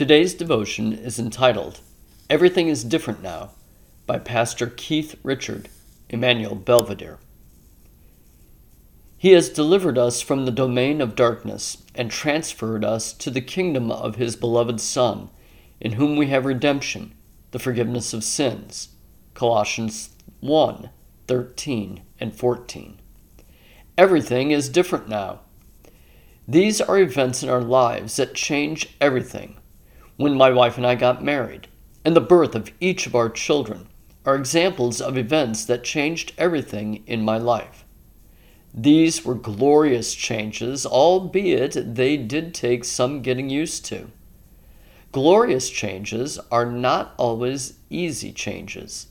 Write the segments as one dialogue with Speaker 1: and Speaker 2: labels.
Speaker 1: Today's devotion is entitled Everything is Different Now by Pastor Keith Richard, Emmanuel Belvedere. He has delivered us from the domain of darkness and transferred us to the kingdom of his beloved Son, in whom we have redemption, the forgiveness of sins. Colossians 1 13 and 14. Everything is different now. These are events in our lives that change everything. When my wife and I got married, and the birth of each of our children, are examples of events that changed everything in my life. These were glorious changes, albeit they did take some getting used to. Glorious changes are not always easy changes.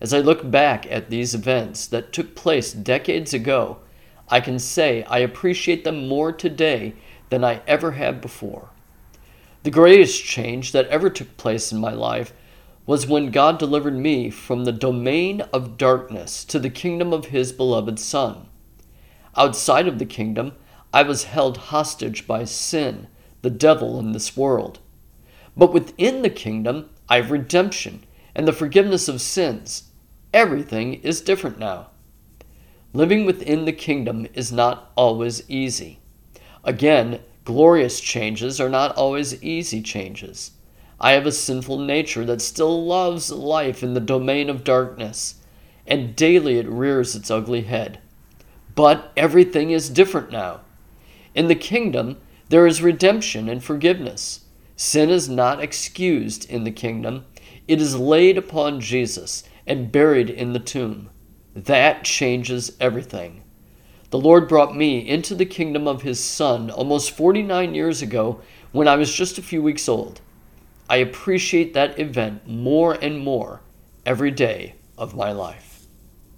Speaker 1: As I look back at these events that took place decades ago, I can say I appreciate them more today than I ever have before. The greatest change that ever took place in my life was when God delivered me from the domain of darkness to the kingdom of His beloved Son. Outside of the kingdom, I was held hostage by sin, the devil, in this world. But within the kingdom, I have redemption and the forgiveness of sins. Everything is different now. Living within the kingdom is not always easy. Again, glorious changes are not always easy changes. I have a sinful nature that still loves life in the domain of darkness, and daily it rears its ugly head. But everything is different now. In the kingdom, there is redemption and forgiveness. Sin is not excused in the kingdom, it is laid upon Jesus and buried in the tomb. That changes everything. The Lord brought me into the kingdom of His Son almost 49 years ago when I was just a few weeks old. I appreciate that event more and more every day of my life.